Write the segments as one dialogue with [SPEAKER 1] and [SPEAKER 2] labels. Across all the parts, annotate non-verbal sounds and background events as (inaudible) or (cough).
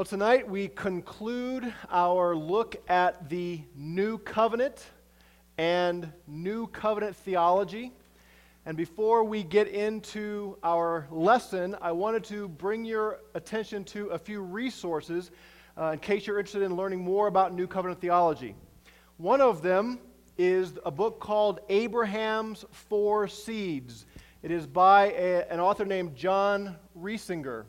[SPEAKER 1] Well, tonight we conclude our look at the New Covenant and New Covenant theology. And before we get into our lesson, I wanted to bring your attention to a few resources uh, in case you're interested in learning more about New Covenant theology. One of them is a book called Abraham's Four Seeds. It is by a, an author named John Reisinger.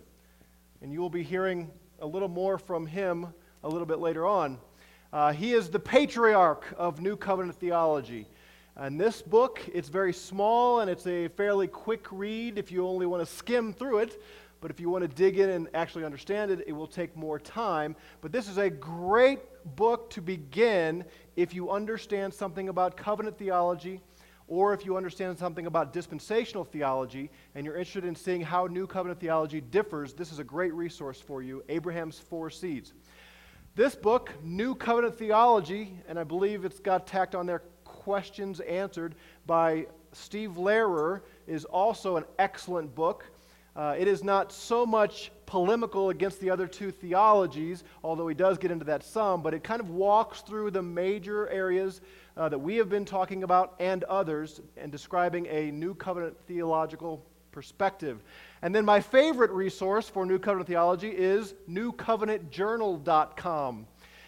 [SPEAKER 1] And you will be hearing a little more from him a little bit later on. Uh, he is the patriarch of New Covenant theology. And this book, it's very small and it's a fairly quick read if you only want to skim through it. But if you want to dig in and actually understand it, it will take more time. But this is a great book to begin if you understand something about covenant theology or if you understand something about dispensational theology and you're interested in seeing how New Covenant theology differs, this is a great resource for you Abraham's Four Seeds. This book, New Covenant Theology, and I believe it's got tacked on there questions answered by Steve Lehrer, is also an excellent book. Uh, it is not so much polemical against the other two theologies, although he does get into that some, but it kind of walks through the major areas uh, that we have been talking about and others and describing a New Covenant theological perspective. And then my favorite resource for New Covenant theology is newcovenantjournal.com.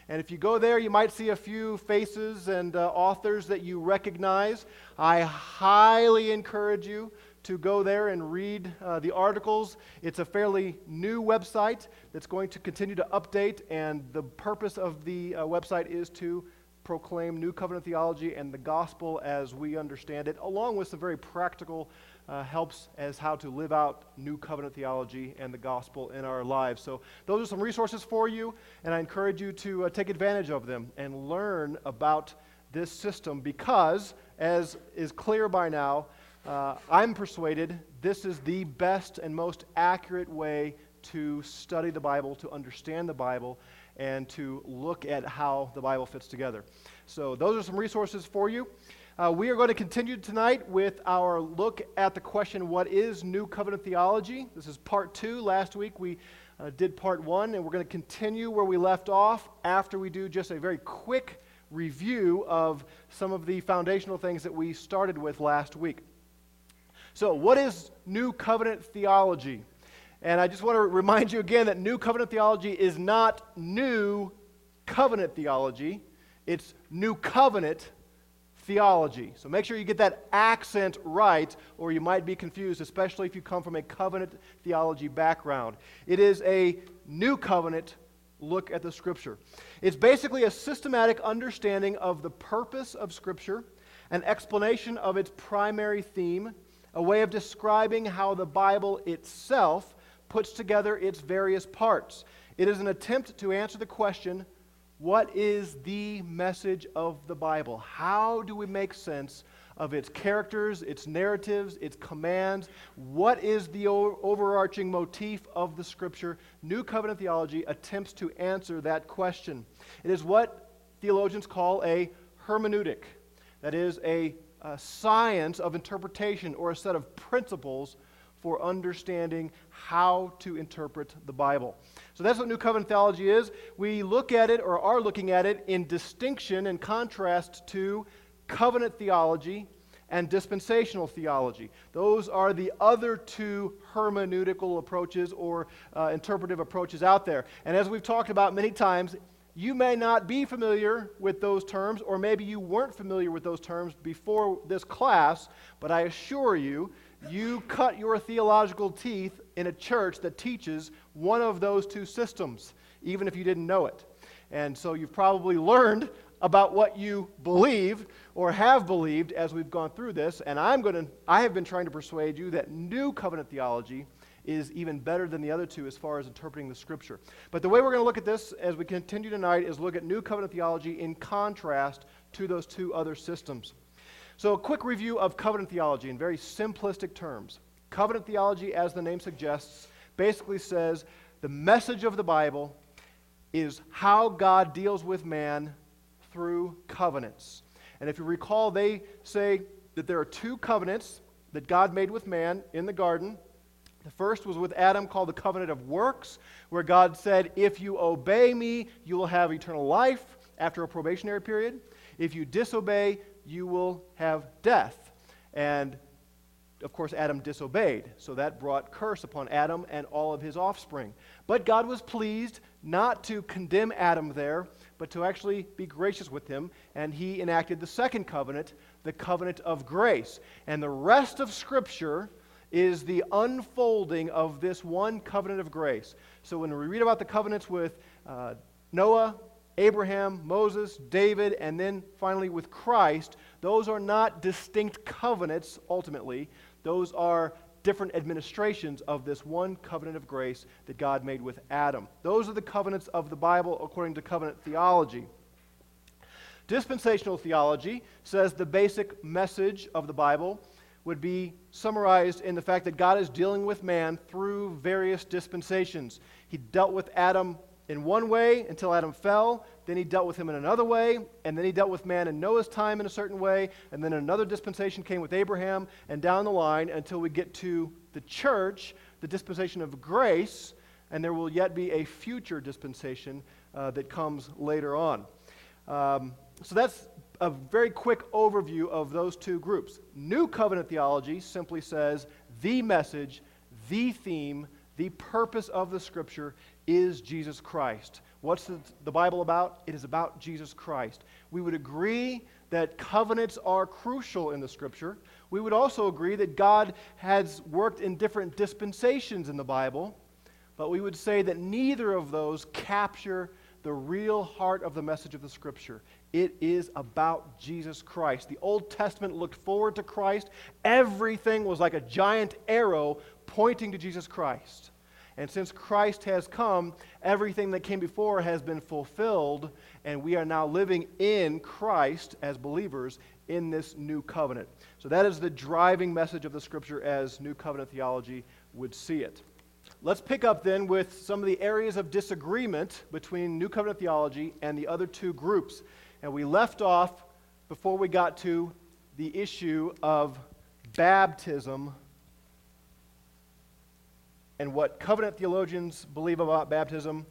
[SPEAKER 1] And if you go there, you might see a few faces and uh, authors that you recognize. I highly encourage you to go there and read uh, the articles. It's a fairly new website that's going to continue to update, and the purpose of the uh, website is to proclaim New Covenant theology and the gospel as we understand it, along with some very practical uh, helps as how to live out New Covenant theology and the gospel in our lives. So, those are some resources for you, and I encourage you to uh, take advantage of them and learn about this system because, as is clear by now, uh, I'm persuaded this is the best and most accurate way to study the Bible, to understand the Bible, and to look at how the Bible fits together. So, those are some resources for you. Uh, we are going to continue tonight with our look at the question what is New Covenant theology? This is part two. Last week we uh, did part one, and we're going to continue where we left off after we do just a very quick review of some of the foundational things that we started with last week. So, what is New Covenant theology? And I just want to remind you again that New Covenant theology is not New Covenant theology, it's New Covenant theology. So make sure you get that accent right, or you might be confused, especially if you come from a covenant theology background. It is a New Covenant look at the Scripture. It's basically a systematic understanding of the purpose of Scripture, an explanation of its primary theme, a way of describing how the Bible itself puts together its various parts. It is an attempt to answer the question what is the message of the Bible? How do we make sense of its characters, its narratives, its commands? What is the o- overarching motif of the Scripture? New Covenant theology attempts to answer that question. It is what theologians call a hermeneutic, that is, a, a science of interpretation or a set of principles for understanding how to interpret the Bible. So that's what New Covenant theology is. We look at it, or are looking at it, in distinction and contrast to covenant theology and dispensational theology. Those are the other two hermeneutical approaches or uh, interpretive approaches out there. And as we've talked about many times, you may not be familiar with those terms, or maybe you weren't familiar with those terms before this class, but I assure you you cut your theological teeth in a church that teaches one of those two systems, even if you didn't know it. And so you've probably learned about what you believe or have believed as we've gone through this. And I'm going to, I have been trying to persuade you that new covenant theology is even better than the other two as far as interpreting the scripture. But the way we're going to look at this as we continue tonight is look at new covenant theology in contrast to those two other systems. So, a quick review of covenant theology in very simplistic terms. Covenant theology, as the name suggests, basically says the message of the Bible is how God deals with man through covenants. And if you recall, they say that there are two covenants that God made with man in the garden. The first was with Adam called the covenant of works, where God said, If you obey me, you will have eternal life after a probationary period. If you disobey, you will have death. And of course, Adam disobeyed. So that brought curse upon Adam and all of his offspring. But God was pleased not to condemn Adam there, but to actually be gracious with him. And he enacted the second covenant, the covenant of grace. And the rest of Scripture is the unfolding of this one covenant of grace. So when we read about the covenants with uh, Noah, Abraham, Moses, David, and then finally with Christ, those are not distinct covenants ultimately. Those are different administrations of this one covenant of grace that God made with Adam. Those are the covenants of the Bible according to covenant theology. Dispensational theology says the basic message of the Bible would be summarized in the fact that God is dealing with man through various dispensations. He dealt with Adam in one way until Adam fell. Then he dealt with him in another way. And then he dealt with man in Noah's time in a certain way. And then another dispensation came with Abraham and down the line until we get to the church, the dispensation of grace. And there will yet be a future dispensation uh, that comes later on. Um, so that's a very quick overview of those two groups. New covenant theology simply says the message, the theme, the purpose of the scripture is Jesus Christ. What's the, the, Bible about? It is about Jesus Christ. We would agree that covenants are crucial in the scripture. We would also agree that God has worked in different dispensations in the Bible, but we would say that neither of those capture the real heart of the message of the scripture. It is about Jesus Christ. The Old Testament looked forward to Christ. Everything was like a giant arrow pointing to Jesus Christ. And since Christ has come, everything that came before has been fulfilled, and we are now living in Christ as believers in this new covenant. So that is the driving message of the scripture as new covenant theology would see it. Let's pick up then with some of the areas of disagreement between new covenant theology and the other two groups. And we left off before we got to the issue of baptism and what covenant theologians believe about baptism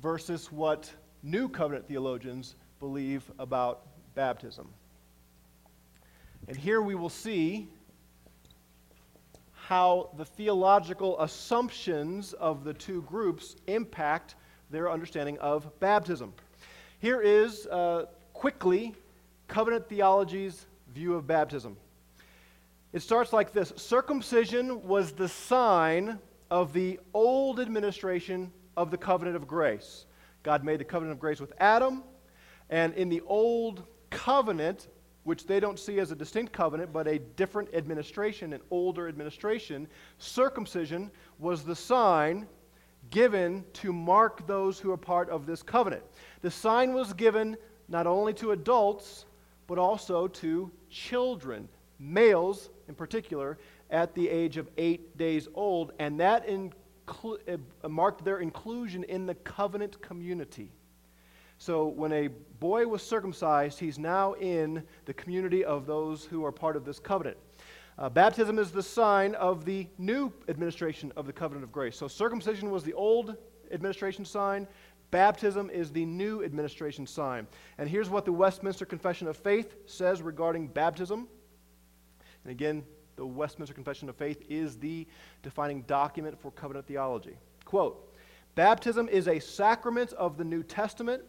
[SPEAKER 1] versus what new covenant theologians believe about baptism. And here we will see how the theological assumptions of the two groups impact their understanding of baptism. Here is uh, quickly covenant theology's view of baptism. It starts like this Circumcision was the sign of the old administration of the covenant of grace. God made the covenant of grace with Adam, and in the old covenant, which they don't see as a distinct covenant, but a different administration, an older administration, circumcision was the sign given to mark those who are part of this covenant. The sign was given not only to adults, but also to children, males in particular, at the age of eight days old, and that inclu- uh, marked their inclusion in the covenant community. So when a boy was circumcised, he's now in the community of those who are part of this covenant. Uh, baptism is the sign of the new administration of the covenant of grace. So circumcision was the old administration sign, baptism is the new administration sign. And here's what the Westminster Confession of Faith says regarding baptism. And again, the Westminster Confession of Faith is the defining document for covenant theology. Quote Baptism is a sacrament of the New Testament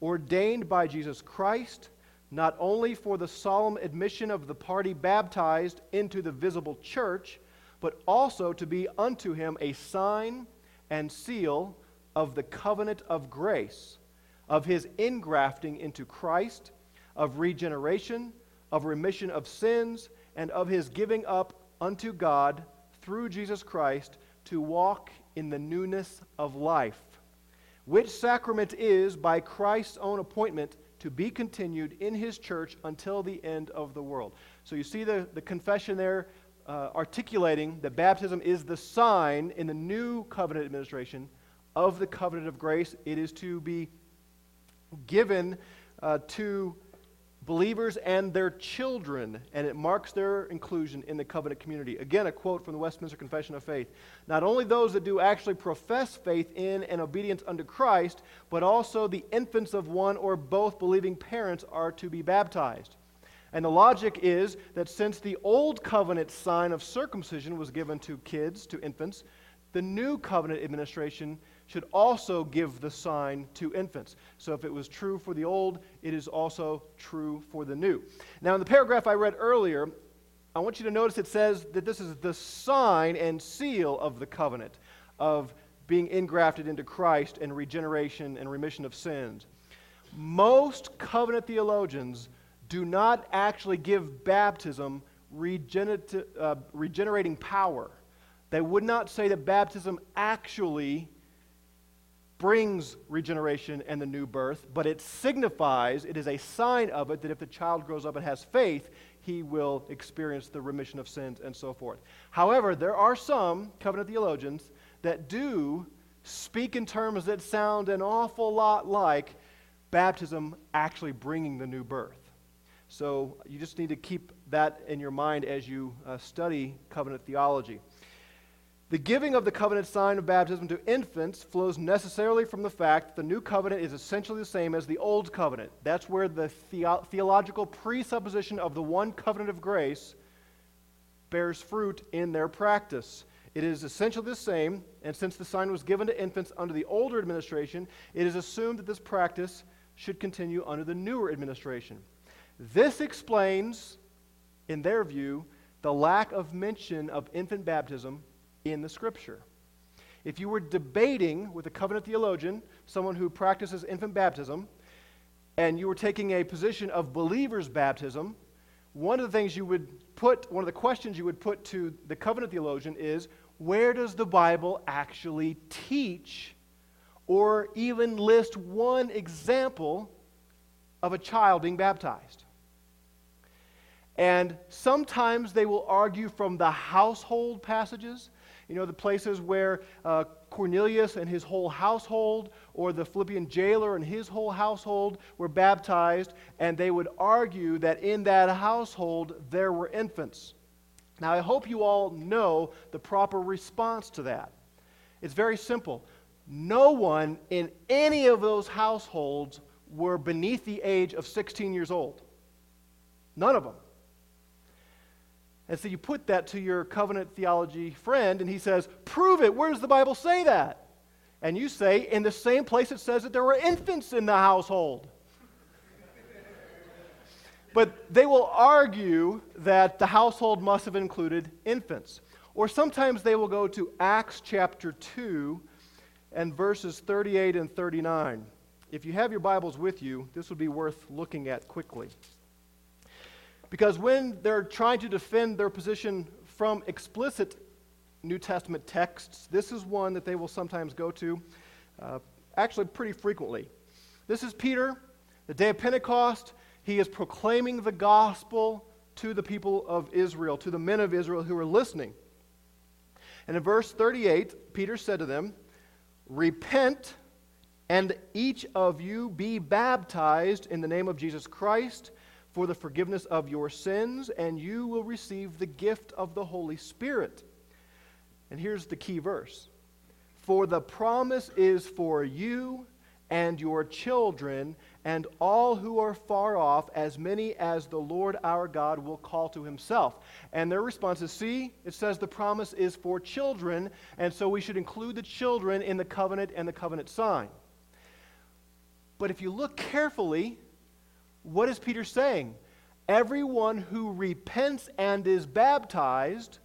[SPEAKER 1] ordained by Jesus Christ, not only for the solemn admission of the party baptized into the visible church, but also to be unto him a sign and seal of the covenant of grace, of his ingrafting into Christ, of regeneration, of remission of sins, and of his giving up unto God through Jesus Christ to walk in the newness of life, which sacrament is by Christ's own appointment to be continued in his church until the end of the world. So you see the, the confession there uh, articulating that baptism is the sign in the new covenant administration of the covenant of grace. It is to be given uh, to believers and their children, and it marks their inclusion in the covenant community. Again, a quote from the Westminster Confession of Faith. Not only those that do actually profess faith in and obedience unto Christ, but also the infants of one or both believing parents are to be baptized. And the logic is that since the old covenant sign of circumcision was given to kids, to infants, the new covenant administration should also give the sign to infants. So if it was true for the old, it is also true for the new. Now, in the paragraph I read earlier, I want you to notice it says that this is the sign and seal of the covenant of being ingrafted into Christ and regeneration and remission of sins. Most covenant theologians do not actually give baptism uh, regenerating power. They would not say that baptism actually brings regeneration and the new birth, but it signifies, it is a sign of it, that if the child grows up and has faith, he will experience the remission of sins and so forth. However, there are some covenant theologians that do speak in terms that sound an awful lot like baptism actually bringing the new birth. So you just need to keep that in your mind as you uh, study covenant theology. The giving of the covenant sign of baptism to infants flows necessarily from the fact that the new covenant is essentially the same as the old covenant. That's where the, the- theological presupposition of the one covenant of grace bears fruit in their practice. It is essentially the same, and since the sign was given to infants under the older administration, it is assumed that this practice should continue under the newer administration. This explains, in their view, the lack of mention of infant baptism in the scripture. If you were debating with a covenant theologian, someone who practices infant baptism, and you were taking a position of believer's baptism, one of the things you would put, one of the questions you would put to the covenant theologian is where does the Bible actually teach or even list one example of a child being baptized? And sometimes they will argue from the household passages. You know, the places where uh, Cornelius and his whole household, or the Philippian jailer and his whole household were baptized, and they would argue that in that household there were infants. Now, I hope you all know the proper response to that. It's very simple. No one in any of those households were beneath the age of 16 years old. None of them. And so you put that to your covenant theology friend, and he says, Prove it. Where does the Bible say that? And you say, In the same place it says that there were infants in the household. but they will argue that the household must have included infants. Or sometimes they will go to Acts chapter 2 and verses 38 and 39. If you have your Bibles with you, this would be worth looking at quickly. Because when they're trying to defend their position from explicit New Testament texts, this is one that they will sometimes go to, uh, actually, pretty frequently. This is Peter, the day of Pentecost. He is proclaiming the gospel to the people of Israel, to the men of Israel who are listening. And in verse 38, Peter said to them, Repent and each of you be baptized in the name of Jesus Christ for the forgiveness of your sins, and you will receive the gift of the Holy Spirit. And here's the key verse For the promise is for you and your children and all who are far off, as many as the Lord our God will call to himself. And their response is see, it says the promise is for children, and so we should include the children in the covenant and the covenant sign. But if you look carefully, what is Peter saying? Everyone who repents and is baptized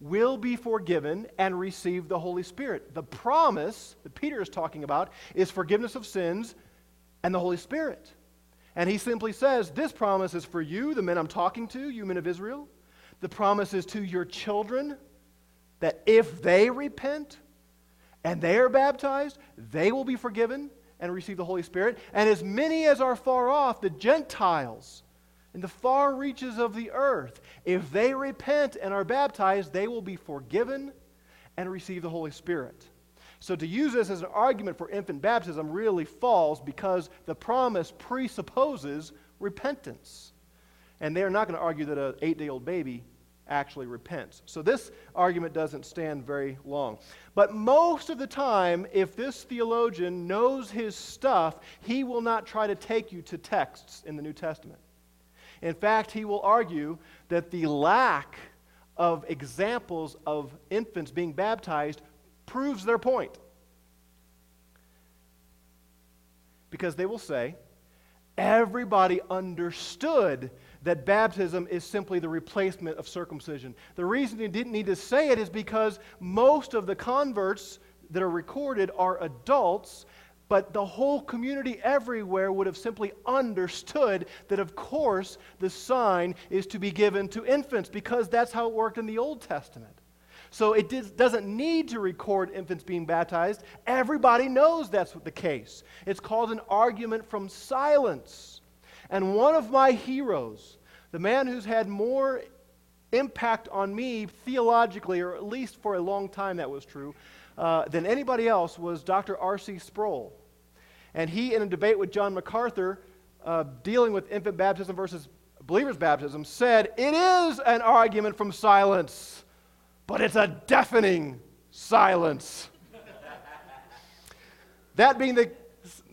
[SPEAKER 1] will be forgiven and receive the Holy Spirit. The promise that Peter is talking about is forgiveness of sins and the Holy Spirit. And he simply says, This promise is for you, the men I'm talking to, you men of Israel. The promise is to your children that if they repent and they are baptized, they will be forgiven and receive the Holy Spirit. And as many as are far off, the Gentiles in the far reaches of the earth, if they repent and are baptized, they will be forgiven and receive the Holy Spirit. So to use this as an argument for infant baptism really falls because the promise presupposes repentance. And they are not going to argue that an eight day old baby actually repents. So this argument doesn't stand very long. But most of the time, if this theologian knows his stuff, he will not try to take you to texts in the New Testament. In fact, he will argue that the lack of examples of infants being baptized proves their point. Because they will say, everybody understood that baptism is simply the replacement of circumcision. The reason he didn't need to say it is because most of the converts that are recorded are adults, but the whole community everywhere would have simply understood that, of course, the sign is to be given to infants because that's how it worked in the Old Testament. So it doesn't need to record infants being baptized. Everybody knows that's the case. It's called an argument from silence. And one of my heroes, the man who's had more impact on me theologically, or at least for a long time that was true, uh, than anybody else, was Dr. R.C. Sproul. And he, in a debate with John MacArthur, uh, dealing with infant baptism versus believer's baptism, said, It is an argument from silence, but it's a deafening silence. (laughs) that being the,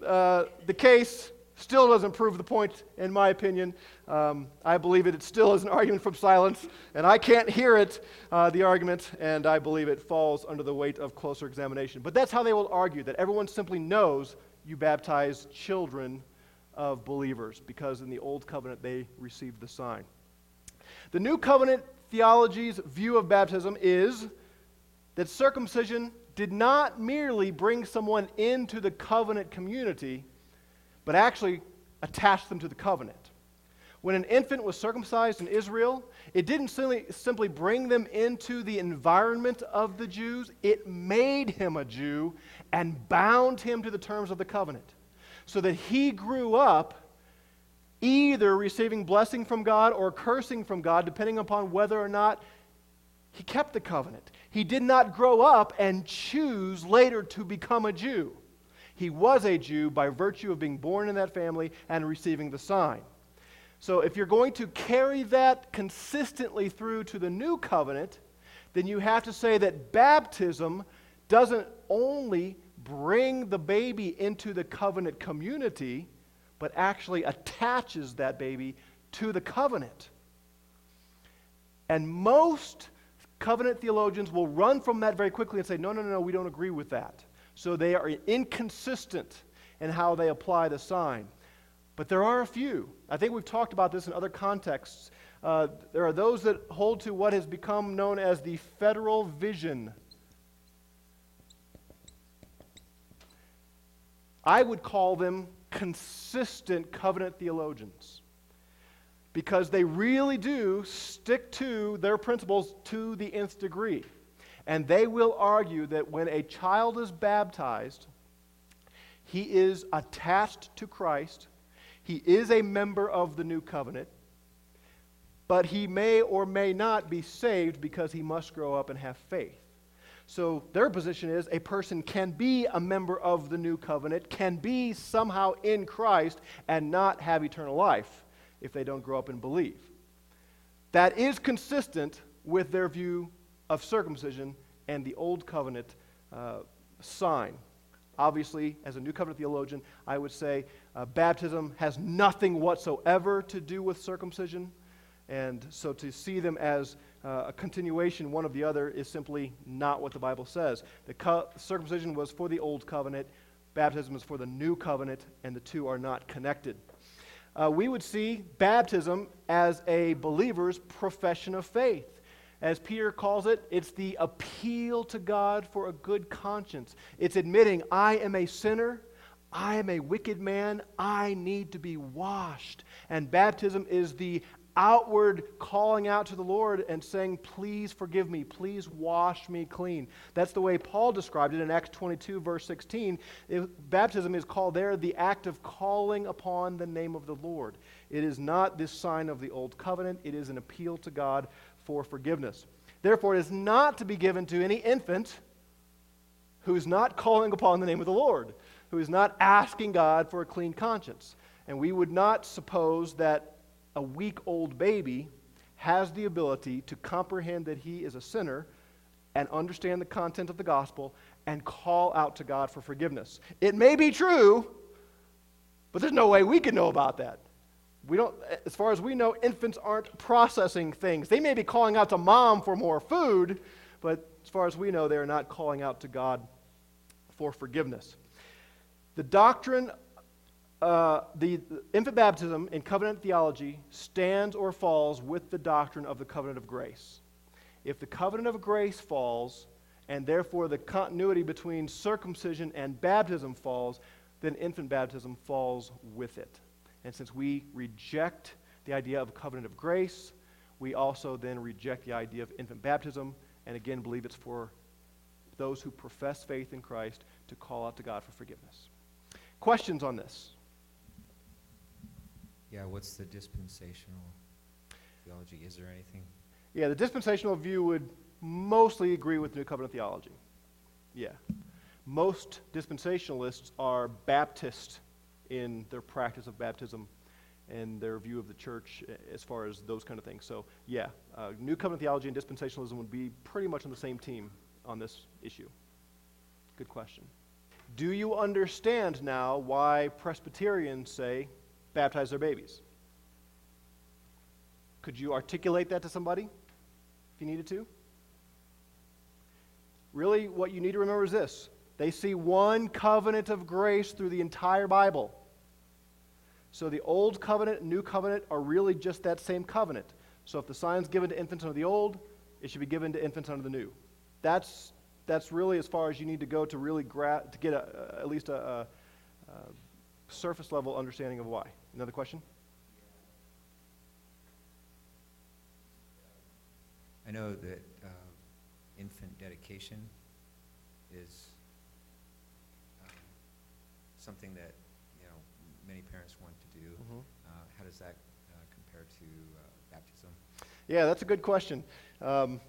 [SPEAKER 1] uh, the case, Still doesn't prove the point, in my opinion. Um, I believe it, it still is an argument from silence, and I can't hear it, uh, the argument, and I believe it falls under the weight of closer examination. But that's how they will argue that everyone simply knows you baptize children of believers, because in the Old Covenant they received the sign. The New Covenant theology's view of baptism is that circumcision did not merely bring someone into the covenant community but actually attached them to the covenant. When an infant was circumcised in Israel, it didn't simply, simply bring them into the environment of the Jews, it made him a Jew and bound him to the terms of the covenant. So that he grew up either receiving blessing from God or cursing from God, depending upon whether or not he kept the covenant. He did not grow up and choose later to become a Jew. He was a Jew by virtue of being born in that family and receiving the sign. So if you're going to carry that consistently through to the new covenant, then you have to say that baptism doesn't only bring the baby into the covenant community, but actually attaches that baby to the covenant. And most covenant theologians will run from that very quickly and say, no, no, no, no, we don't agree with that. So they are inconsistent in how they apply the sign. But there are a few. I think we've talked about this in other contexts. Uh, there are those that hold to what has become known as the federal vision. I would call them consistent covenant theologians because they really do stick to their principles to the nth degree. And they will argue that when a child is baptized, he is attached to Christ, he is a member of the new covenant, but he may or may not be saved because he must grow up and have faith. So their position is a person can be a member of the new covenant, can be somehow in Christ, and not have eternal life if they don't grow up and believe. That is consistent with their view of circumcision and the Old Covenant uh, sign. Obviously, as a New Covenant theologian, I would say uh, baptism has nothing whatsoever to do with circumcision. And so to see them as uh, a continuation, one of the other, is simply not what the Bible says. The co- circumcision was for the Old Covenant, baptism is for the New Covenant, and the two are not connected. Uh, we would see baptism as a believer's profession of faith. As Peter calls it, it's the appeal to God for a good conscience. It's admitting, I am a sinner, I am a wicked man, I need to be washed. And baptism is the outward calling out to the Lord and saying, Please forgive me, please wash me clean. That's the way Paul described it in Acts 22, verse 16. It, baptism is called there the act of calling upon the name of the Lord. It is not this sign of the old covenant, it is an appeal to God for forgiveness. Therefore, it is not to be given to any infant who is not calling upon the name of the Lord, who is not asking God for a clean conscience. And we would not suppose that a week old baby has the ability to comprehend that he is a sinner and understand the content of the gospel and call out to God for forgiveness. It may be true, but there's no way we can know about that. We don't, as far as we know, infants aren't processing things. They may be calling out to mom for more food, but as far as we know, they are not calling out to God for forgiveness. The doctrine, uh, the, the infant baptism in covenant theology stands or falls with the doctrine of the covenant of grace. If the covenant of grace falls, and therefore the continuity between circumcision and baptism falls, then infant baptism falls with it. And since we reject the idea of a covenant of grace, we also then reject the idea of infant baptism and again believe it's for those who profess faith in Christ to call out to God for forgiveness. Questions on this?
[SPEAKER 2] Yeah, what's the dispensational theology? Is there anything?
[SPEAKER 1] Yeah, the dispensational view would mostly agree with New Covenant theology. Yeah. Most dispensationalists are Baptist in their practice of baptism and their view of the church as far as those kind of things. So, yeah, uh, New Covenant theology and dispensationalism would be pretty much on the same team on this issue. Good question. Do you understand now why Presbyterians say baptize their babies? Could you articulate that to somebody if you needed to? Really, what you need to remember is this they see one covenant of grace through the entire Bible. So the old covenant and new covenant are really just that same covenant. So if the sign's given to infants under the old, it should be given to infants under the new. That's, that's really as far as you need to go to really gra- to get a, at least a, a, a surface level understanding of why. Another question?
[SPEAKER 2] I know that uh, infant dedication is um, something that you know many parents want to do.
[SPEAKER 1] Mhm.
[SPEAKER 2] Uh, how does that uh, compare to uh, baptism?
[SPEAKER 1] Yeah, that's a good question. Um,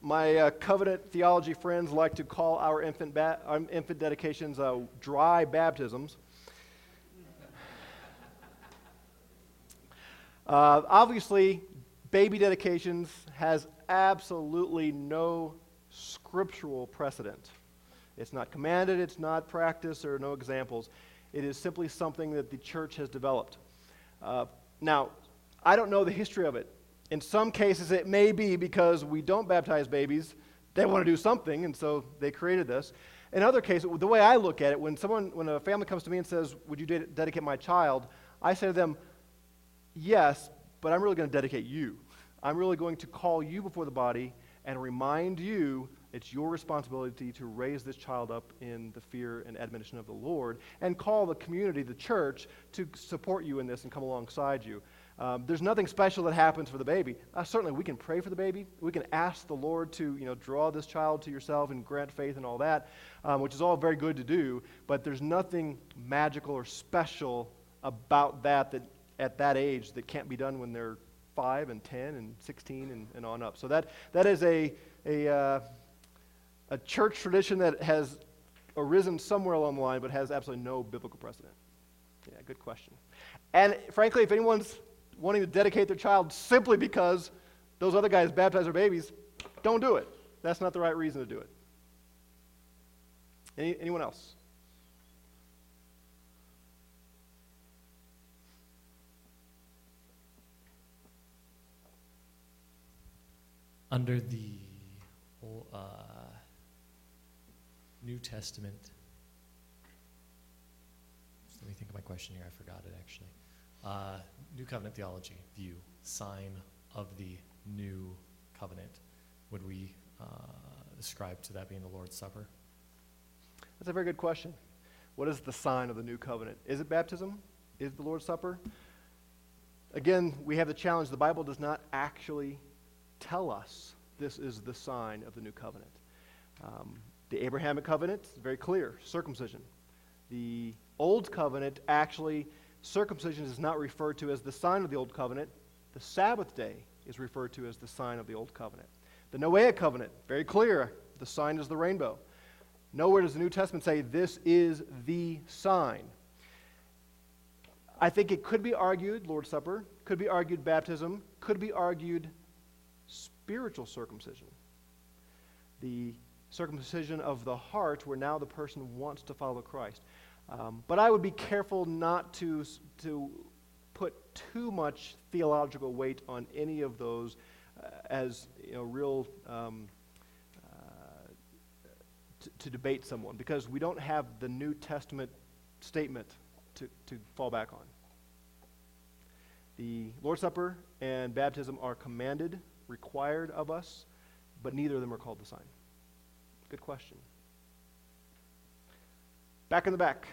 [SPEAKER 1] my uh, covenant theology friends like to call our infant, ba- um, infant dedications uh, dry baptisms. Uh, obviously, baby dedications has absolutely no scriptural precedent. It's not commanded, it's not practiced, there are no examples. It is simply something that the church has developed. Uh, now, I don't know the history of it. In some cases, it may be because we don't baptize babies. They want to do something, and so they created this. In other cases, the way I look at it, when someone, when a family comes to me and says, "Would you de- dedicate my child?" I say to them, "Yes, but I'm really going to dedicate you. I'm really going to call you before the body and remind you it's your responsibility to raise this child up in the fear and admonition of the Lord, and call the community, the church, to support you in this and come alongside you." Um, there's nothing special that happens for the baby. Uh, certainly, we can pray for the baby. We can ask the Lord to, you know, draw this child to yourself and grant faith and all that, um, which is all very good to do. But there's nothing magical or special about that that at that age that can't be done when they're five and ten and sixteen and, and on up. So that that is a a uh, a church tradition that has arisen somewhere along the line, but has absolutely no biblical precedent. Yeah, good question. And frankly, if anyone's wanting to dedicate their child simply because those other guys baptize their babies, don't do it. That's not the right reason to do it. Any, anyone else?
[SPEAKER 3] under the uh, New Testament. Let me think of my question here. I forgot it actually. Uh, New Covenant theology view sign of the new covenant. Would we uh, ascribe to that being the Lord's Supper?
[SPEAKER 1] That's a very good question. What is the sign of the new covenant? Is it baptism? Is the Lord's Supper? Again, we have the challenge the Bible does not actually tell us this is the sign of the new covenant. Um, the Abrahamic covenant is very clear circumcision. The old covenant actually, circumcision is not referred to as the sign of the old covenant. The Sabbath day is referred to as the sign of the old covenant. The Noahic covenant, very clear, the sign is the rainbow. Nowhere does the New Testament say this is the sign. I think it could be argued, Lord's Supper, could be argued baptism, could be argued spiritual circumcision. The circumcision of the heart, where now the person wants to follow Christ. Um, but I would be careful not to, to put too much theological weight on any of those uh, as you know, real um, uh, to, to debate someone, because we don't have the New Testament statement to, to fall back on. The Lord's Supper and baptism are commanded, required of us, but neither of them are called the sign. Good question. Back in the back.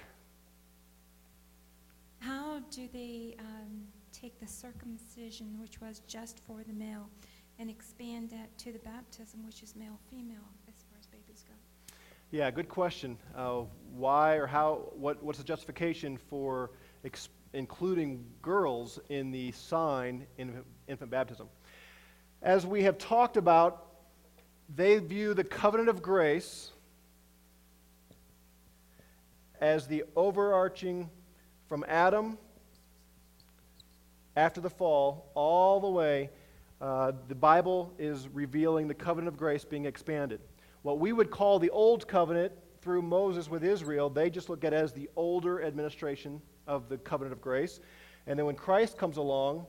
[SPEAKER 4] How do they um, take the circumcision, which was just for the male, and expand that to the baptism, which is male female, as far as babies go?
[SPEAKER 1] Yeah, good question. Uh, why or how? What, what's the justification for ex- including girls in the sign in infant baptism? As we have talked about, they view the covenant of grace as the overarching from Adam after the fall all the way. Uh, the Bible is revealing the covenant of grace being expanded. What we would call the old covenant through Moses with Israel, they just look at as the older administration of the covenant of grace. And then when Christ comes along,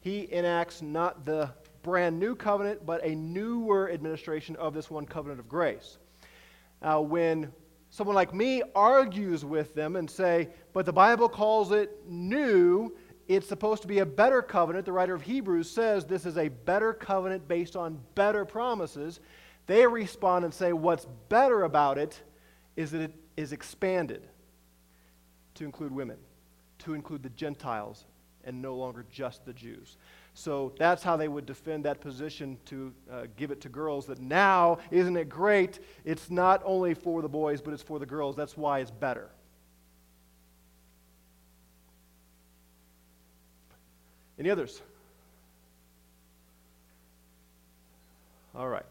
[SPEAKER 1] he enacts not the brand new covenant, but a newer administration of this one covenant of grace. Uh, when someone like me argues with them and say, but the Bible calls it new, it's supposed to be a better covenant. The writer of Hebrews says this is a better covenant based on better promises. They respond and say, what's better about it is that it is expanded to include women, to include the Gentiles, and no longer just the Jews. So that's how they would defend that position to uh, give it to girls. That now, isn't it great? It's not only for the boys, but it's for the girls. That's why it's better. Any others? All right.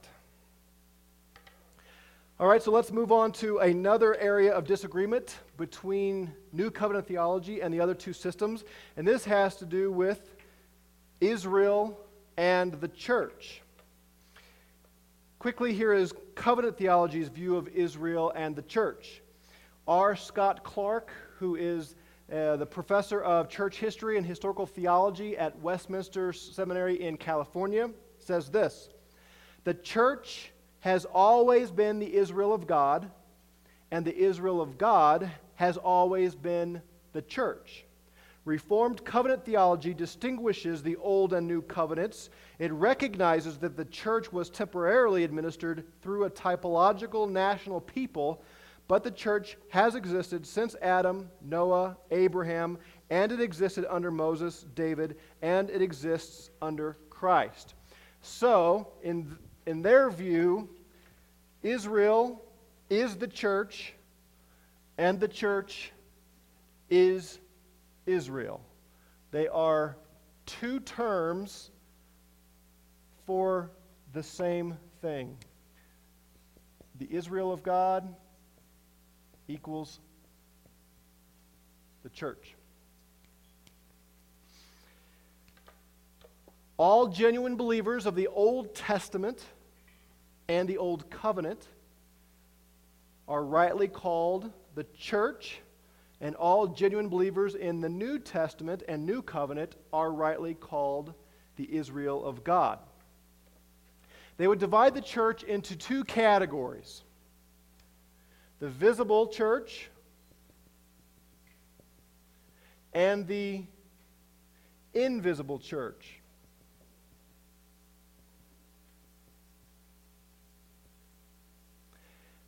[SPEAKER 1] All right, so let's move on to another area of disagreement between New Covenant theology and the other two systems. And this has to do with Israel and the church. Quickly, here is covenant theology's view of Israel and the church. R. Scott Clark, who is uh, the professor of church history and historical theology at Westminster Seminary in California, says this The church has always been the Israel of God, and the Israel of God has always been the church. Reformed covenant theology distinguishes the Old and New covenants. It recognizes that the church was temporarily administered through a typological national people, but the church has existed since Adam, Noah, Abraham, and it existed under Moses, David, and it exists under Christ. So, in, in their view, Israel is the church, and the church is Israel. They are two terms for the same thing. The Israel of God equals the church. All genuine believers of the Old Testament and the Old Covenant are rightly called the church and all genuine believers in the New Testament and New Covenant are rightly called the Israel of God. They would divide the church into two categories the visible church and the invisible church.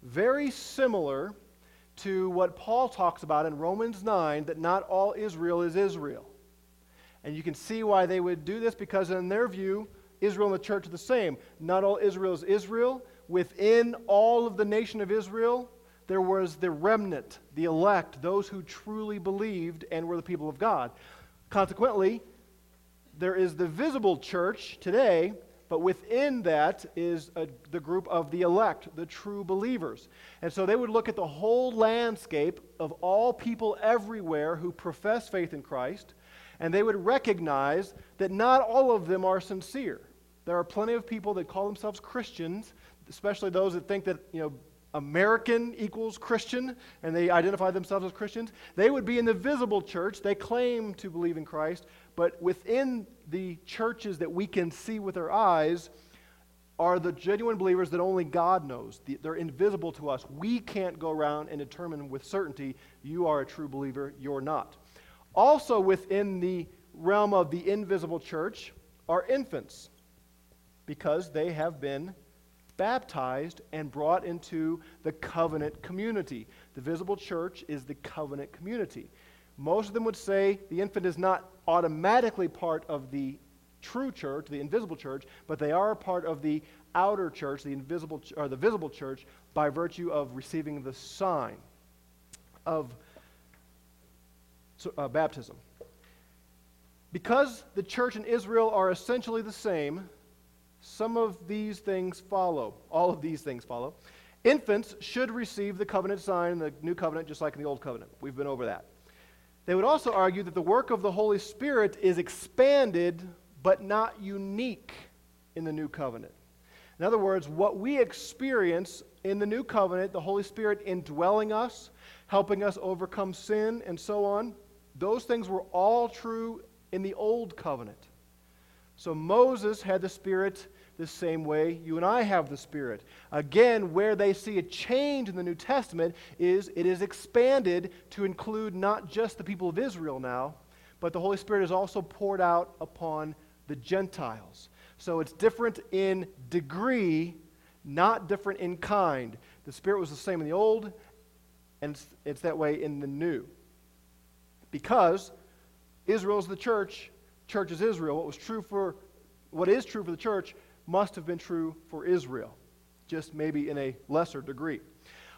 [SPEAKER 1] Very similar to what Paul talks about in Romans 9 that not all Israel is Israel. And you can see why they would do this because, in their view, Israel and the church are the same. Not all Israel is Israel. Within all of the nation of Israel, there was the remnant, the elect, those who truly believed and were the people of God. Consequently, there is the visible church today, but within that is a, the group of the elect, the true believers. And so they would look at the whole landscape of all people everywhere who profess faith in Christ, and they would recognize that not all of them are sincere. There are plenty of people that call themselves Christians, especially those that think that, you know, American equals Christian, and they identify themselves as Christians. They would be in the visible church. They claim to believe in Christ, but within the churches that we can see with our eyes are the genuine believers that only God knows. They're invisible to us. We can't go around and determine with certainty you are a true believer, you're not. Also, within the realm of the invisible church are infants because they have been baptized and brought into the covenant community. The visible church is the covenant community. Most of them would say the infant is not automatically part of the true church, the invisible church, but they are part of the outer church, the invisible or the visible church, by virtue of receiving the sign of uh, baptism. Because the church and Israel are essentially the same, some of these things follow. All of these things follow. Infants should receive the covenant sign the new covenant just like in the old covenant. We've been over that. They would also argue that the work of the Holy Spirit is expanded but not unique in the new covenant. In other words, what we experience in the new covenant, the Holy Spirit indwelling us, helping us overcome sin, and so on, those things were all true in the old covenant. So Moses had the Spirit the same way you and I have the Spirit. Again, where they see a change in the New Testament is it is expanded to include not just the people of Israel now, but the Holy Spirit is also poured out upon the Gentiles. So it's different in degree, not different in kind. The Spirit was the same in the old, and it's, it's that way in the new. Because Israel is the church, church is Israel. What was true for what is true for the church must have been true for Israel, just maybe in a lesser degree.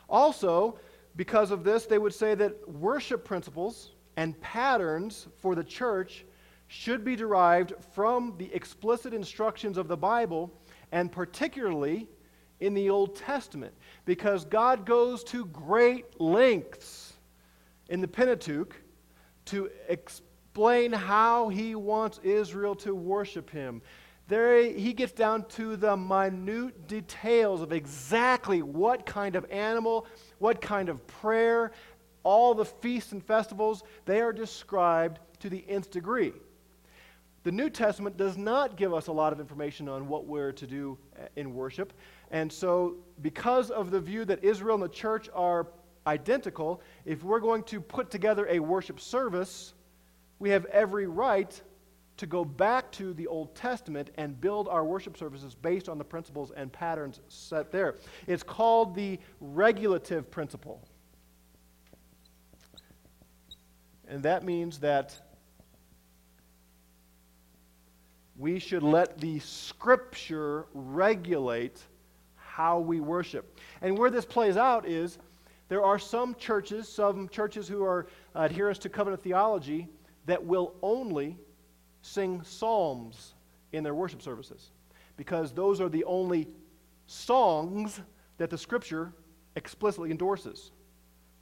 [SPEAKER 1] Also, because of this, they would say that worship principles and patterns for the church should be derived from the explicit instructions of the Bible, and particularly in the Old Testament, because God goes to great lengths in the Pentateuch to explain how He wants Israel to worship Him there he gets down to the minute details of exactly what kind of animal, what kind of prayer, all the feasts and festivals, they are described to the nth degree. The New Testament does not give us a lot of information on what we're to do uh, in worship. And so, because of the view that Israel and the church are identical, if we're going to put together a worship service, we have every right to go back to the Old Testament and build our worship services based on the principles and patterns set there. It's called the regulative principle. And that means that we should let the Scripture regulate how we worship. And where this plays out is there are some churches, some churches who are adherents to covenant theology, that will only sing psalms in their worship services because those are the only songs that the scripture explicitly endorses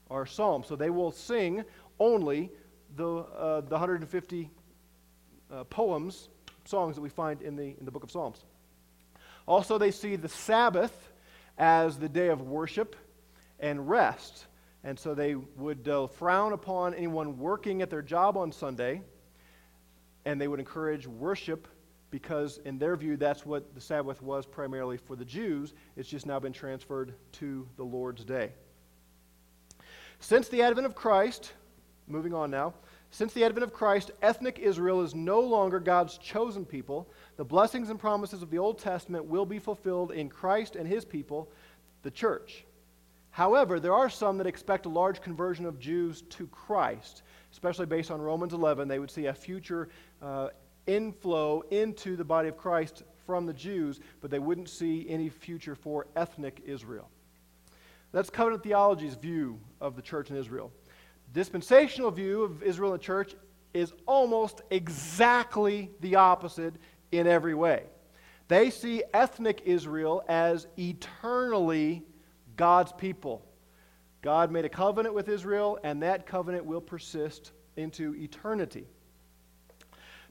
[SPEAKER 1] are psalms. So they will sing only the, uh, the 150 uh, poems, songs that we find in the, in the book of Psalms. Also, they see the Sabbath as the day of worship and rest. And so they would uh, frown upon anyone working at their job on Sunday and they would encourage worship because, in their view, that's what the Sabbath was primarily for the Jews. It's just now been transferred to the Lord's day. Since the advent of Christ, moving on now, since the advent of Christ, ethnic Israel is no longer God's chosen people. The blessings and promises of the Old Testament will be fulfilled in Christ and his people, the church. However, there are some that expect a large conversion of Jews to Christ especially based on Romans 11, they would see a future uh, inflow into the body of Christ from the Jews, but they wouldn't see any future for ethnic Israel. That's covenant theology's view of the church in Israel. Dispensational view of Israel and the church is almost exactly the opposite in every way. They see ethnic Israel as eternally God's people. God made a covenant with Israel, and that covenant will persist into eternity.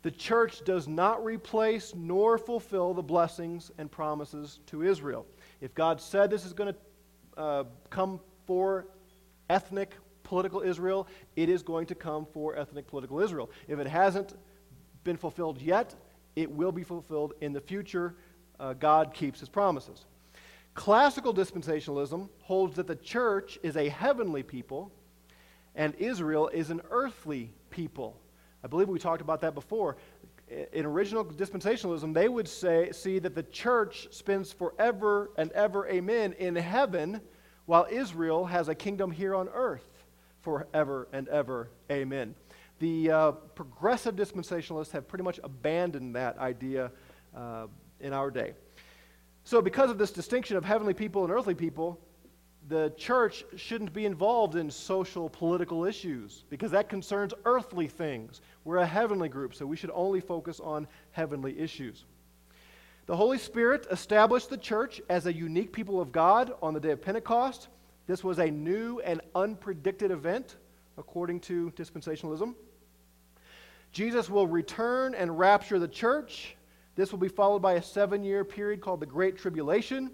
[SPEAKER 1] The church does not replace nor fulfill the blessings and promises to Israel. If God said this is going to uh, come for ethnic political Israel, it is going to come for ethnic political Israel. If it hasn't been fulfilled yet, it will be fulfilled in the future. Uh, God keeps his promises. Classical dispensationalism holds that the church is a heavenly people and Israel is an earthly people. I believe we talked about that before. In original dispensationalism, they would say, see that the church spends forever and ever, amen, in heaven, while Israel has a kingdom here on earth forever and ever, amen. The uh, progressive dispensationalists have pretty much abandoned that idea uh, in our day. So, because of this distinction of heavenly people and earthly people, the church shouldn't be involved in social political issues because that concerns earthly things. We're a heavenly group, so we should only focus on heavenly issues. The Holy Spirit established the church as a unique people of God on the day of Pentecost. This was a new and unpredicted event, according to dispensationalism. Jesus will return and rapture the church. This will be followed by a seven year period called the Great Tribulation.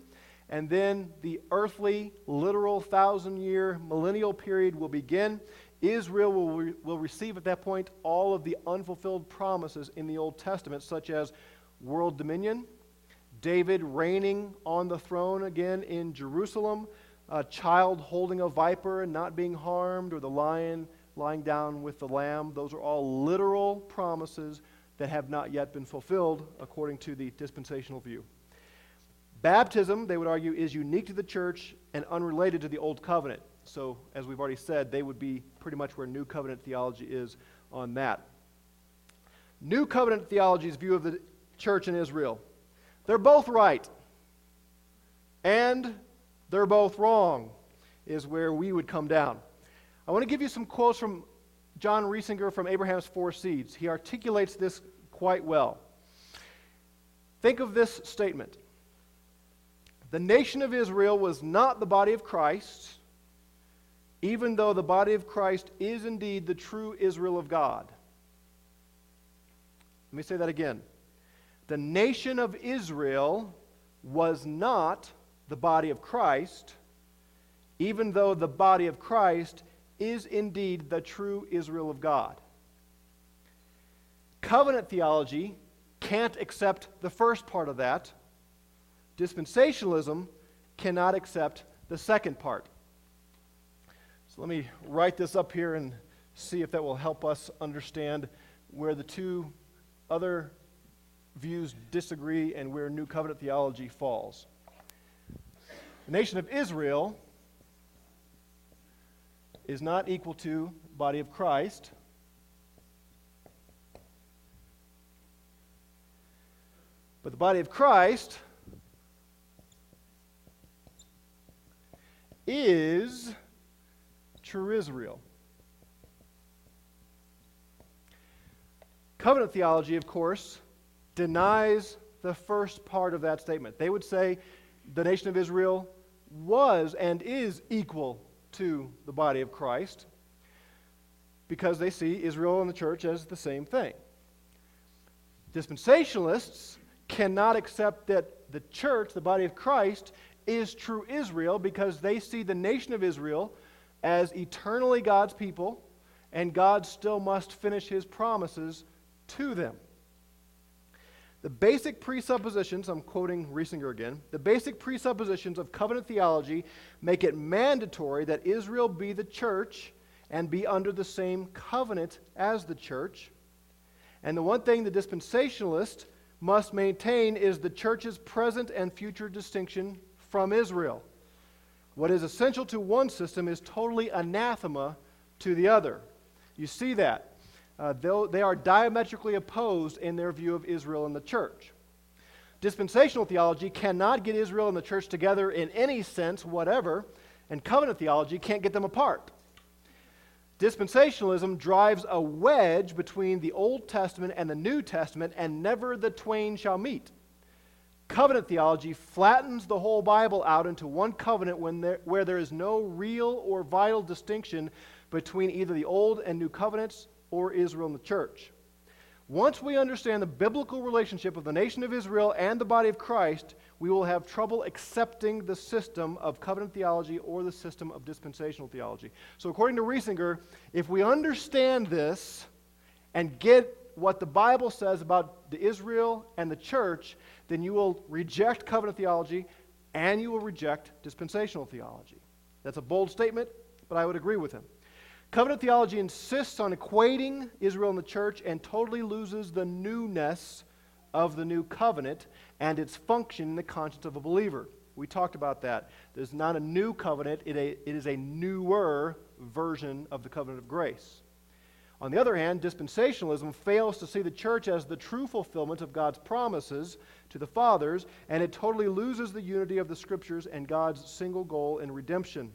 [SPEAKER 1] And then the earthly, literal thousand year millennial period will begin. Israel will, re- will receive at that point all of the unfulfilled promises in the Old Testament, such as world dominion, David reigning on the throne again in Jerusalem, a child holding a viper and not being harmed, or the lion lying down with the lamb. Those are all literal promises that have not yet been fulfilled according to the dispensational view. Baptism, they would argue, is unique to the church and unrelated to the Old Covenant. So, as we've already said, they would be pretty much where New Covenant theology is on that. New Covenant theology's view of the church in Israel. They're both right, and they're both wrong, is where we would come down. I want to give you some quotes from John Reisinger from Abraham's Four Seeds. He articulates this quite well. Think of this statement the nation of Israel was not the body of Christ, even though the body of Christ is indeed the true Israel of God. Let me say that again. The nation of Israel was not the body of Christ, even though the body of Christ is indeed the true Israel of God. Covenant theology can't accept the first part of that Dispensationalism cannot accept the second part. So let me write this up here and see if that will help us understand where the two other views disagree and where New Covenant theology falls. The nation of Israel is not equal to body of Christ. But the body of Christ is true Israel. Covenant theology, of course, denies the first part of that statement. They would say the nation of Israel was and is equal to the body of Christ because they see Israel and the church as the same thing. Dispensationalists cannot accept that the church, the body of Christ, is true Israel because they see the nation of Israel as eternally God's people, and God still must finish his promises to them. The basic presuppositions, I'm quoting Reisinger again, the basic presuppositions of covenant theology make it mandatory that Israel be the church and be under the same covenant as the church. And the one thing the dispensationalist must maintain is the church's present and future distinction from Israel. What is essential to one system is totally anathema to the other. You see that. Uh, they are diametrically opposed in their view of Israel and the church. Dispensational theology cannot get Israel and the church together in any sense, whatever, and covenant theology can't get them apart. Dispensationalism drives a wedge between the Old Testament and the New Testament, and never the twain shall meet. Covenant theology flattens the whole Bible out into one covenant there, where there is no real or vital distinction between either the Old and New covenants or Israel and the church. Once we understand the biblical relationship of the nation of Israel and the body of Christ, we will have trouble accepting the system of covenant theology or the system of dispensational theology. So, according to Reisinger, if we understand this and get what the Bible says about the Israel and the church, then you will reject covenant theology and you will reject dispensational theology. That's a bold statement, but I would agree with him. Covenant theology insists on equating Israel and the church and totally loses the newness of the new covenant and its function in the conscience of a believer. We talked about that. There's not a new covenant, it, is a newer version of the covenant of grace. On the other hand, dispensationalism fails to see the church as the true fulfillment of God's promises to the fathers, and it totally loses the unity of the scriptures and God's single goal in redemption.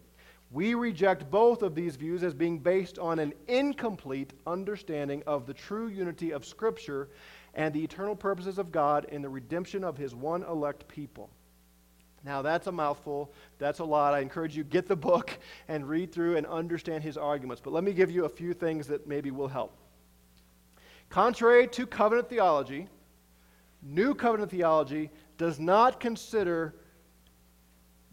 [SPEAKER 1] We reject both of these views as being based on an incomplete understanding of the true unity of Scripture and the eternal purposes of God in the redemption of His one elect people. Now, that's a mouthful. That's a lot. I encourage you get the book and read through and understand his arguments. But let me give you a few things that maybe will help. Contrary to covenant theology, new covenant theology does not consider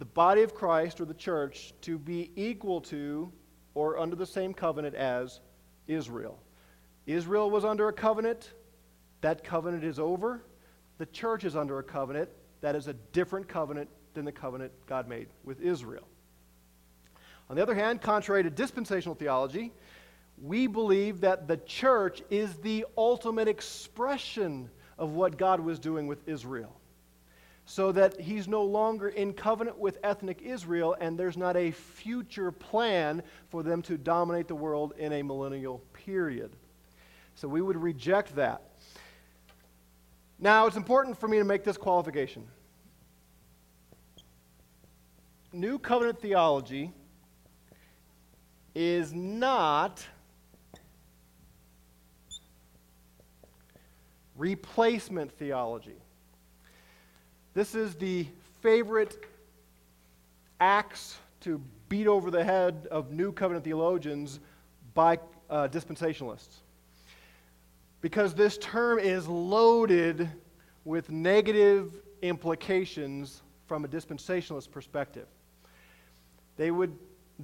[SPEAKER 1] the body of Christ or the church to be equal to or under the same covenant as Israel. Israel was under a covenant. That covenant is over. The church is under a covenant. That is a different covenant than the covenant God made with Israel. On the other hand, contrary to dispensational theology, we believe that the church is the ultimate expression of what God was doing with Israel. So that he's no longer in covenant with ethnic Israel, and there's not a future plan for them to dominate the world in a millennial period. So we would reject that. Now, it's important for me to make this qualification. New covenant theology is not replacement theology. This is the favorite axe to beat over the head of new covenant theologians by uh, dispensationalists. Because this term is loaded with negative implications from a dispensationalist perspective. They would,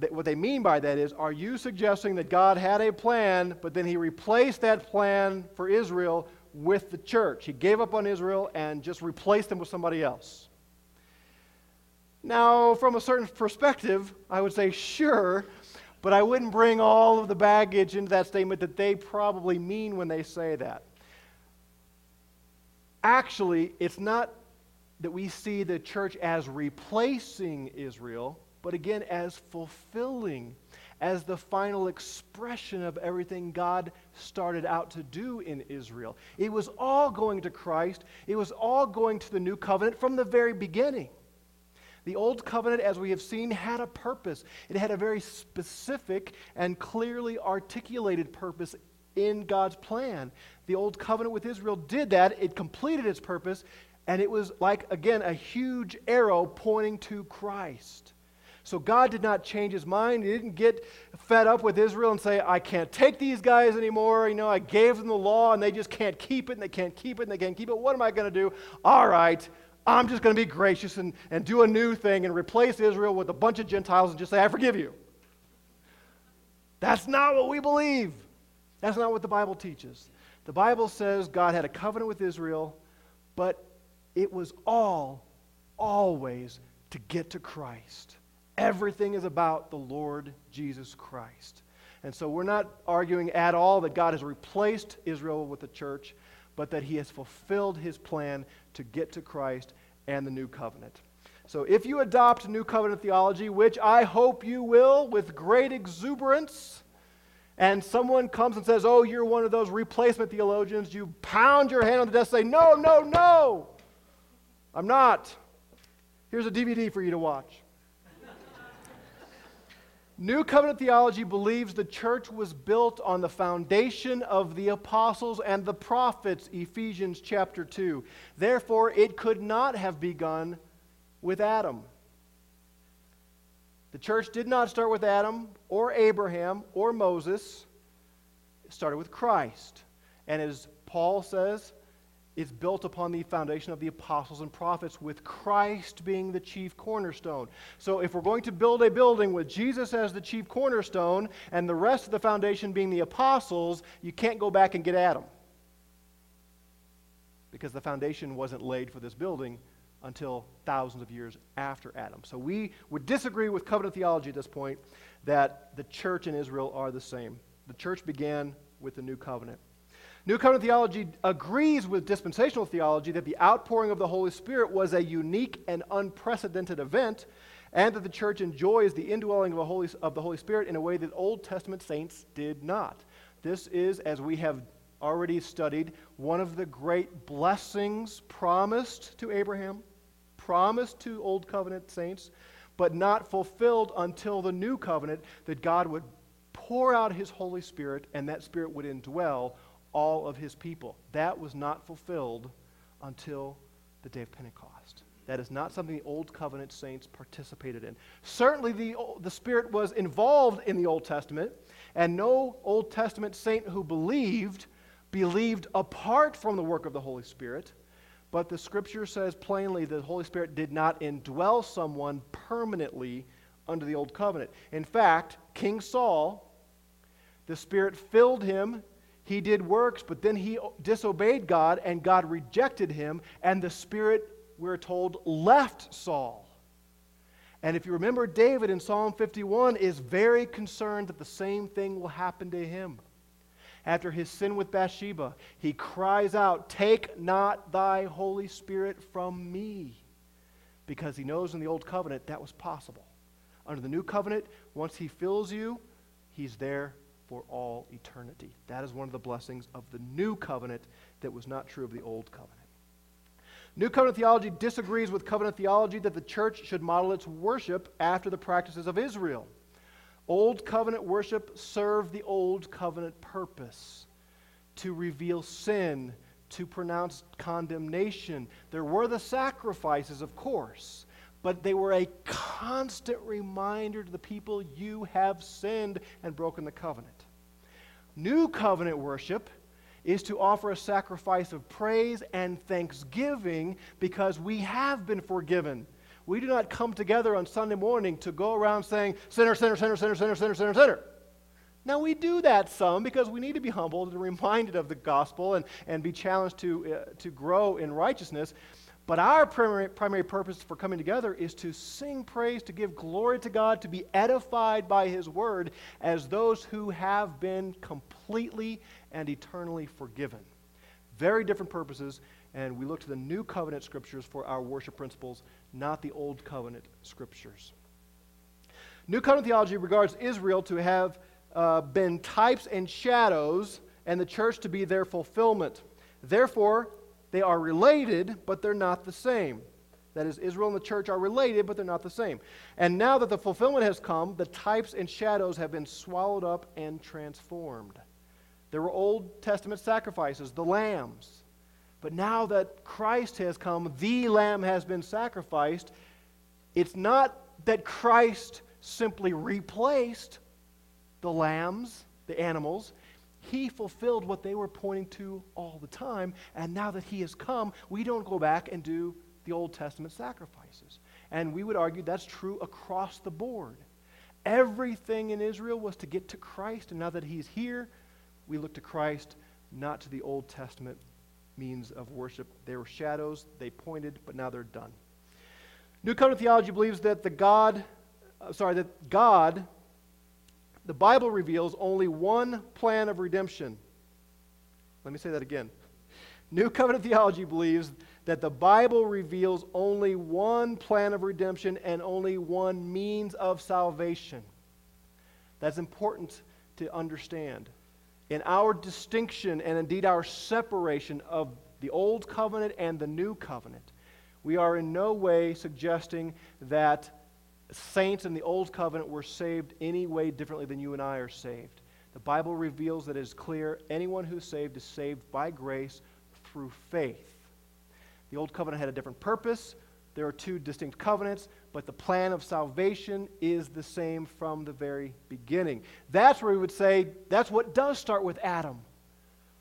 [SPEAKER 1] what they mean by that is, are you suggesting that God had a plan, but then he replaced that plan for Israel with the church? He gave up on Israel and just replaced them with somebody else. Now, from a certain perspective, I would say sure, but I wouldn't bring all of the baggage into that statement that they probably mean when they say that. Actually, it's not that we see the church as replacing Israel, but again, as fulfilling, as the final expression of everything God started out to do in Israel. It was all going to Christ, it was all going to the new covenant from the very beginning. The old covenant, as we have seen, had a purpose. It had a very specific and clearly articulated purpose in God's plan. The old covenant with Israel did that. It completed its purpose, and it was like, again, a huge arrow pointing to Christ. So God did not change his mind. He didn't get fed up with Israel and say, I can't take these guys anymore. You know, I gave them the law and they just can't keep it and they can't keep it and they can't keep it. What am I going to do? All right, I'm just going to be gracious and, and do a new thing and replace Israel with a bunch of Gentiles and just say, I forgive you. That's not what we believe. That's not what the Bible teaches. The Bible says God had a covenant with Israel, but it was all, always to get to Christ. Everything is about the Lord Jesus Christ. And so we're not arguing at all that God has replaced Israel with the church, but that he has fulfilled his plan to get to Christ and the new covenant. So if you adopt new covenant theology, which I hope you will with great exuberance, and someone comes and says, Oh, you're one of those replacement theologians, you pound your hand on the desk and say, No, no, no, I'm not. Here's a DVD for you to watch. New covenant theology believes the church was built on the foundation of the apostles and the prophets, Ephesians chapter 2. Therefore, it could not have begun with Adam. The church did not start with Adam or Abraham or Moses, it started with Christ. And as Paul says, it's built upon the foundation of the apostles and prophets, with Christ being the chief cornerstone. So, if we're going to build a building with Jesus as the chief cornerstone and the rest of the foundation being the apostles, you can't go back and get Adam. Because the foundation wasn't laid for this building until thousands of years after Adam. So, we would disagree with covenant theology at this point that the church and Israel are the same. The church began with the new covenant. New Covenant theology agrees with dispensational theology that the outpouring of the Holy Spirit was a unique and unprecedented event, and that the church enjoys the indwelling of the Holy, of the Holy Spirit in a way that Old Testament saints did not. This is, as we have already studied, one of the great blessings promised to Abraham, promised to Old Covenant saints, but not fulfilled until the New Covenant, that God would pour out His Holy Spirit and that Spirit would indwell all of his people. That was not fulfilled until the day of Pentecost. That is not something the Old Covenant saints participated in. Certainly, the, the Spirit was involved in the Old Testament, and no Old Testament saint who believed believed apart from the work of the Holy Spirit. But the Scripture says plainly that the Holy Spirit did not indwell someone permanently under the Old Covenant. In fact, King Saul, the Spirit filled him he did works, but then he disobeyed God, and God rejected him, and the Spirit, we're told, left Saul. And if you remember, David in Psalm 51 is very concerned that the same thing will happen to him. After his sin with Bathsheba, he cries out, Take not thy Holy Spirit from me. Because he knows in the Old Covenant that was possible. Under the New Covenant, once he fills you, he's there for all eternity. That is one of the blessings of the new covenant that was not true of the old covenant. New covenant theology disagrees with covenant theology that the church should model its worship after the practices of Israel. Old covenant worship served the old covenant purpose to reveal sin, to pronounce condemnation. There were the sacrifices, of course, but they were a constant reminder to the people you have sinned and broken the covenant. New covenant worship is to offer a sacrifice of praise and thanksgiving because we have been forgiven. We do not come together on Sunday morning to go around saying, sinner, sinner, sinner, sinner, sinner, sinner, sinner, sinner. Now, we do that some because we need to be humbled and reminded of the gospel and, and be challenged to, uh, to grow in righteousness. But our primary, primary purpose for coming together is to sing praise, to give glory to God, to be edified by His word as those who have been completely and eternally forgiven. Very different purposes, and we look to the new covenant scriptures for our worship principles, not the old covenant scriptures. New covenant theology regards Israel to have uh, been types and shadows, and the church to be their fulfillment. Therefore, they are related, but they're not the same. That is, Israel and the church are related, but they're not the same. And now that the fulfillment has come, the types and shadows have been swallowed up and transformed. There were Old Testament sacrifices, the lambs. But now that Christ has come, the lamb has been sacrificed. It's not that Christ simply replaced the lambs, the animals. He fulfilled what they were pointing to all the time. And now that He has come, we don't go back and do the Old Testament sacrifices. And we would argue that's true across the board. Everything in Israel was to get to Christ, and now that He's here, we look to Christ, not to the Old Testament means of worship. They were shadows, they pointed, but now they're done. New Covenant theology believes that the God, uh, sorry, that God the Bible reveals only one plan of redemption. Let me say that again. New Covenant theology believes that the Bible reveals only one plan of redemption and only one means of salvation. That's important to understand. In our distinction and indeed our separation of the Old Covenant and the New Covenant, we are in no way suggesting that saints in the old covenant were saved any way differently than you and I are saved. The Bible reveals that it is clear anyone who's saved is saved by grace through faith. The old covenant had a different purpose. There are two distinct covenants, but the plan of salvation is the same from the very beginning. That's where we would say that's what does start with Adam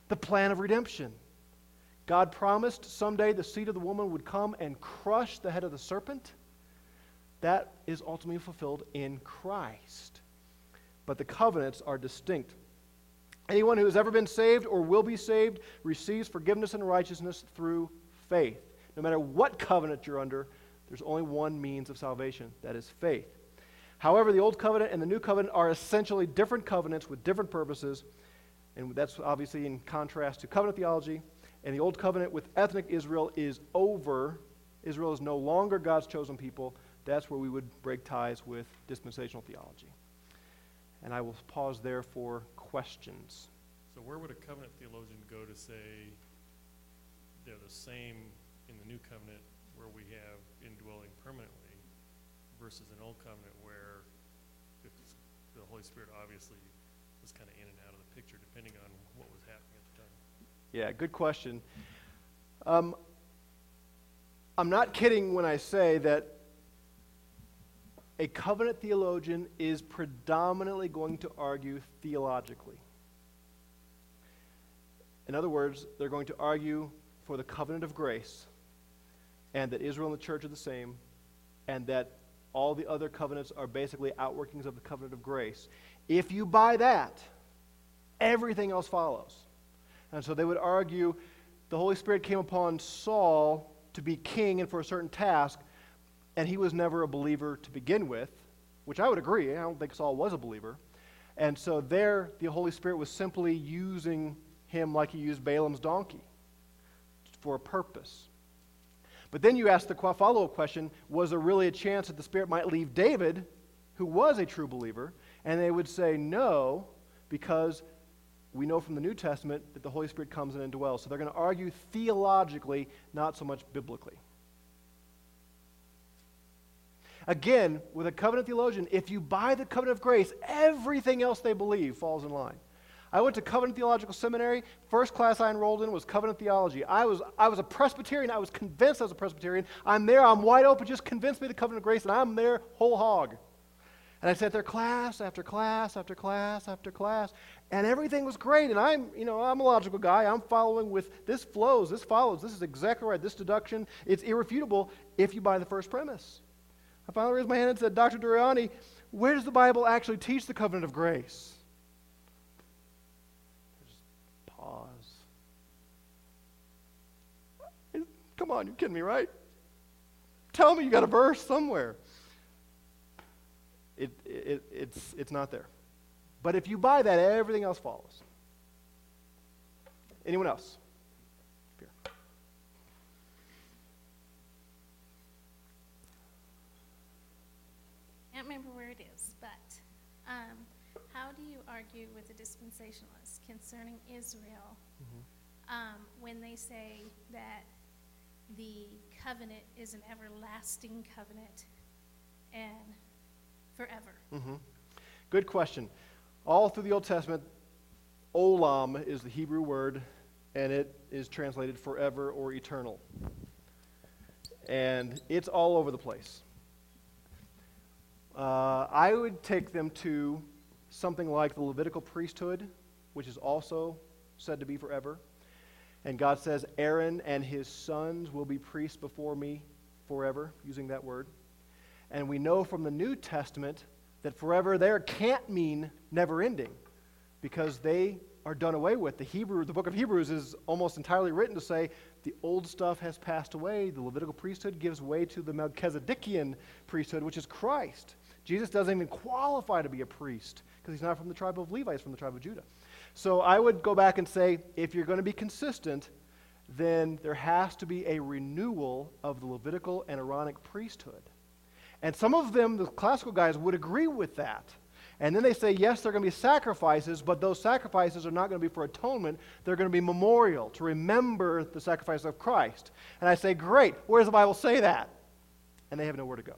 [SPEAKER 1] the plan of redemption. God promised someday the seed of the woman would come and crush the head of the serpent. That is ultimately fulfilled in Christ. But the covenants are distinct. Anyone who has ever been saved or will be saved receives forgiveness and righteousness through faith. No matter what covenant you're under, there's only one means of salvation that is faith. However, the Old Covenant and the New Covenant are essentially different covenants with different purposes, and that's obviously in contrast to covenant theology. And the Old Covenant with ethnic Israel is over. Israel is no longer God's chosen people. That's where we would break ties with dispensational theology. And I will pause there for questions.
[SPEAKER 5] So where would a covenant theologian go to say they're the same in the new covenant where we have indwelling permanently versus an old covenant where the Holy Spirit obviously was kind of in and out of the picture depending on what was happening at the time?
[SPEAKER 1] Yeah, good question. Um, I'm not kidding when I say that a covenant theologian is predominantly going to argue theologically. In other words, they're going to argue for the covenant of grace and that Israel and the church are the same and that all the other covenants are basically outworkings of the covenant of grace. If you buy that, everything else follows. And so they would argue the Holy Spirit came upon Saul to be king and for a certain task, and he was never a believer to begin with, which I would agree. I don't think Saul was a believer. And so there, the Holy Spirit was simply using him like he used Balaam's donkey for a purpose. But then you ask the follow up question was there really a chance that the Spirit might leave David, who was a true believer? And they would say no, because we know from the New Testament that the Holy Spirit comes in and dwells. So they're going to argue theologically, not so much biblically. Again, with a covenant theologian, if you buy the covenant of grace, everything else they believe falls in line. I went to Covenant Theological Seminary. First class I enrolled in was Covenant Theology. I was, I was a Presbyterian. I was convinced I was a Presbyterian. I'm there. I'm wide open. Just convince me the covenant of grace, and I'm there whole hog. And I sat there class after class after class after class, and everything was great. And I'm, you know, I'm a logical guy. I'm following with this flows, this follows, this is exactly right. This deduction, it's irrefutable if you buy the first premise. I finally raised my hand and said, Dr. Duriani, where does the Bible actually teach the covenant of grace? Just pause. Come on, you're kidding me, right? Tell me you got a verse somewhere. It, it, it's, it's not there. But if you buy that, everything else follows. Anyone else?
[SPEAKER 6] Can't remember where it is, but um, how do you argue with the dispensationalists concerning Israel um, when they say that the covenant is an everlasting covenant and forever?
[SPEAKER 1] hmm Good question. All through the Old Testament, olam is the Hebrew word, and it is translated forever or eternal. And it's all over the place. Uh, I would take them to something like the Levitical priesthood, which is also said to be forever. And God says, Aaron and his sons will be priests before me forever, using that word. And we know from the New Testament that forever there can't mean never ending because they are done away with. The Hebrew, the book of Hebrews is almost entirely written to say the old stuff has passed away. The Levitical priesthood gives way to the Melchizedekian priesthood, which is Christ. Jesus doesn't even qualify to be a priest because he's not from the tribe of Levi, he's from the tribe of Judah. So I would go back and say if you're going to be consistent, then there has to be a renewal of the Levitical and Aaronic priesthood. And some of them, the classical guys, would agree with that. And then they say, yes, there are going to be sacrifices, but those sacrifices are not going to be for atonement. They're going to be memorial, to remember the sacrifice of Christ. And I say, great, where does the Bible say that? And they have nowhere to go.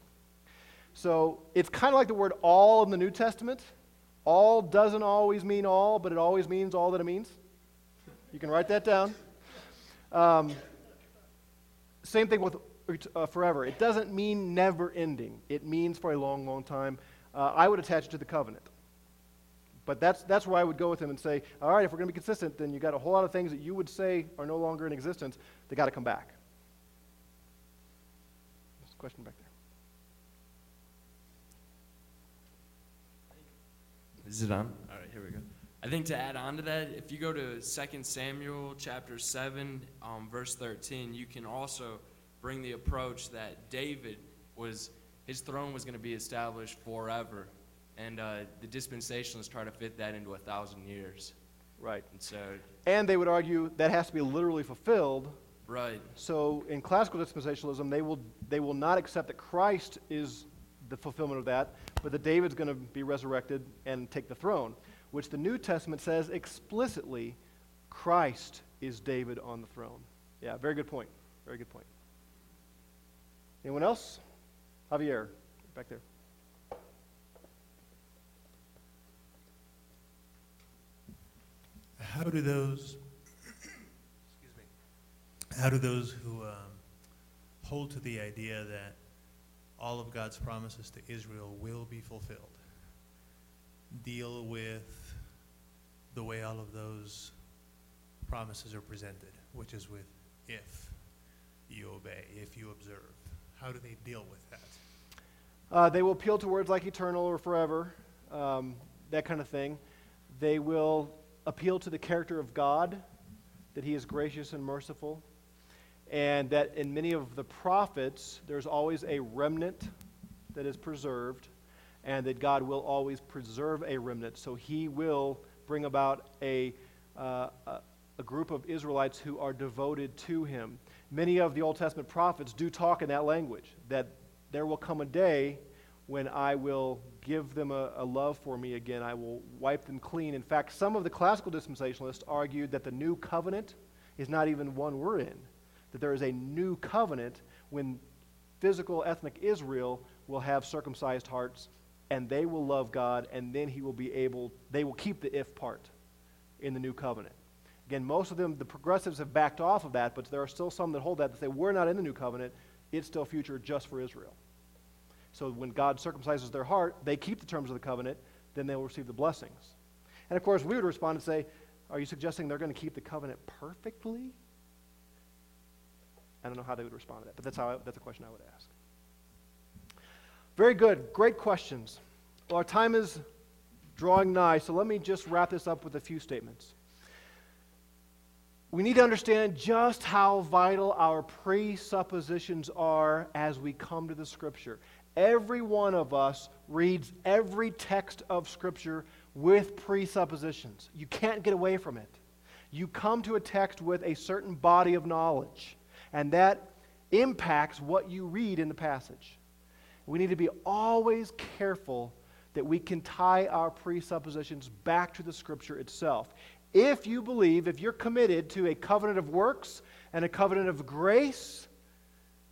[SPEAKER 1] So it's kind of like the word all in the New Testament. All doesn't always mean all, but it always means all that it means. You can write that down. Um, same thing with uh, forever. It doesn't mean never ending, it means for a long, long time. Uh, I would attach it to the covenant. But that's, that's where I would go with him and say, all right, if we're going to be consistent, then you got a whole lot of things that you would say are no longer in existence. They got to come back. There's a question back there.
[SPEAKER 7] Is it on? All right, here we go. I think to add on to that, if you go to 2 Samuel chapter 7, um, verse 13, you can also bring the approach that David was, his throne was going to be established forever. And uh, the dispensationalists try to fit that into a thousand years.
[SPEAKER 1] Right.
[SPEAKER 7] And so,
[SPEAKER 1] And they would argue that has to be literally fulfilled.
[SPEAKER 7] right,
[SPEAKER 1] So in classical dispensationalism, they will, they will not accept that Christ is the fulfillment of that, but that David's going to be resurrected and take the throne, which the New Testament says explicitly Christ is David on the throne. Yeah, very good point. Very good point. Anyone else? Javier, back there.
[SPEAKER 8] How do those, excuse me, how do those who um, hold to the idea that all of God's promises to Israel will be fulfilled deal with the way all of those promises are presented, which is with if you obey, if you observe? How do they deal with that?
[SPEAKER 1] Uh, they will appeal to words like eternal or forever, um, that kind of thing. They will appeal to the character of God, that He is gracious and merciful, and that in many of the prophets, there's always a remnant that is preserved, and that God will always preserve a remnant. So He will bring about a, uh, a, group of Israelites who are devoted to Him. Many of the Old Testament prophets do talk in that language, that there will come a day when I will give them a, a, love for me again. I will wipe them clean. In fact, some of the classical dispensationalists argued that the new covenant is not even one we're in, that there is a new covenant when physical ethnic Israel will have circumcised hearts and they will love God, and then he will be able, they will keep the if part in the new covenant. Again, most of them, the progressives have backed off of that, but there are still some that hold that, that say, we're not in the new covenant, it's still future just for Israel. So when God circumcises their heart, they keep the terms of the covenant, then they will receive the blessings. And of course, we would respond and say, Are you suggesting they're going to keep the covenant perfectly? I don't know how they would respond to that, but that's, how I, that's a question I would ask. Very good. Great questions. Well, our time is drawing nigh, so let me just wrap this up with a few statements. We need to understand just how vital our presuppositions are as we come to the Scripture. Every one of us reads every text of Scripture with presuppositions. You can't get away from it. You come to a text with a certain body of knowledge, and that impacts what you read in the passage. We need to be always careful that we can tie our presuppositions back to the Scripture itself. If you believe, if you're committed to a covenant of works and a covenant of grace,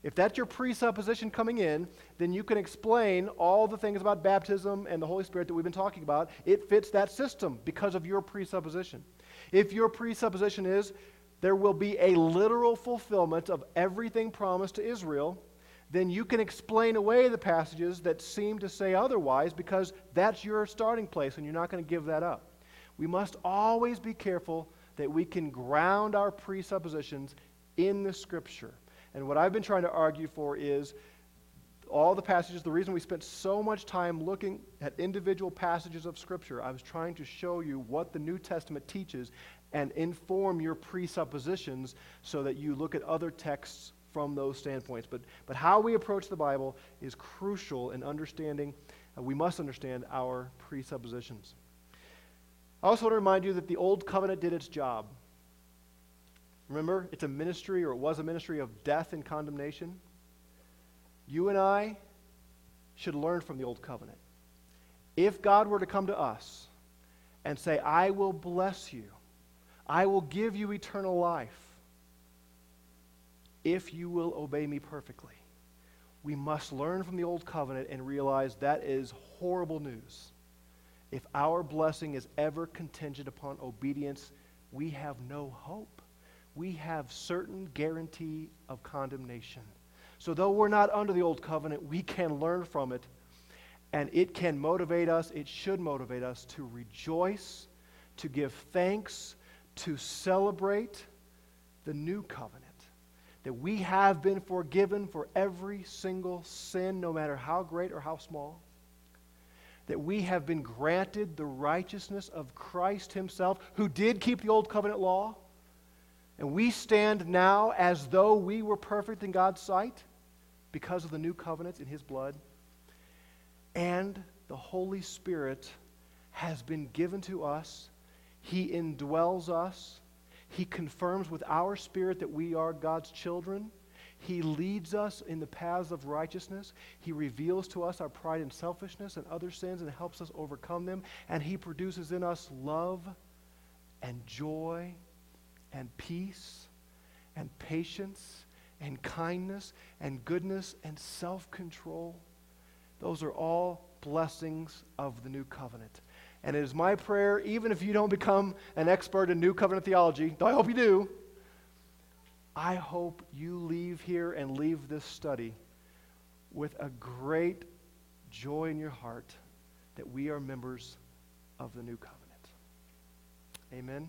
[SPEAKER 1] if that's your presupposition coming in, then you can explain all the things about baptism and the Holy Spirit that we've been talking about. It fits that system because of your presupposition. If your presupposition is there will be a literal fulfillment of everything promised to Israel, then you can explain away the passages that seem to say otherwise because that's your starting place and you're not going to give that up. We must always be careful that we can ground our presuppositions in the Scripture. And what I've been trying to argue for is all the passages, the reason we spent so much time looking at individual passages of Scripture, I was trying to show you what the New Testament teaches and inform your presuppositions so that you look at other texts from those standpoints. But, but how we approach the Bible is crucial in understanding, uh, we must understand our presuppositions. I also want to remind you that the Old Covenant did its job. Remember, it's a ministry, or it was a ministry of death and condemnation. You and I should learn from the Old Covenant. If God were to come to us and say, I will bless you, I will give you eternal life if you will obey me perfectly, we must learn from the old covenant and realize that is horrible news. If our blessing is ever contingent upon obedience, we have no hope. We have certain guarantee of condemnation. So, though we're not under the old covenant, we can learn from it, and it can motivate us, it should motivate us to rejoice, to give thanks, to celebrate the new covenant. That we have been forgiven for every single sin, no matter how great or how small. That we have been granted the righteousness of Christ Himself, who did keep the old covenant law. And we stand now as though we were perfect in God's sight because of the new covenant in His blood. And the Holy Spirit has been given to us, He indwells us. He confirms with our spirit that we are God's children. He leads us in the paths of righteousness. He reveals to us our pride and selfishness and other sins and helps us overcome them. And He produces in us love and joy and peace and patience and kindness and goodness and self control. Those are all blessings of the new covenant. And it is my prayer, even if you don't become an expert in New Covenant theology, though I hope you do, I hope you leave here and leave this study with a great joy in your heart that we are members of the new covenant. Amen.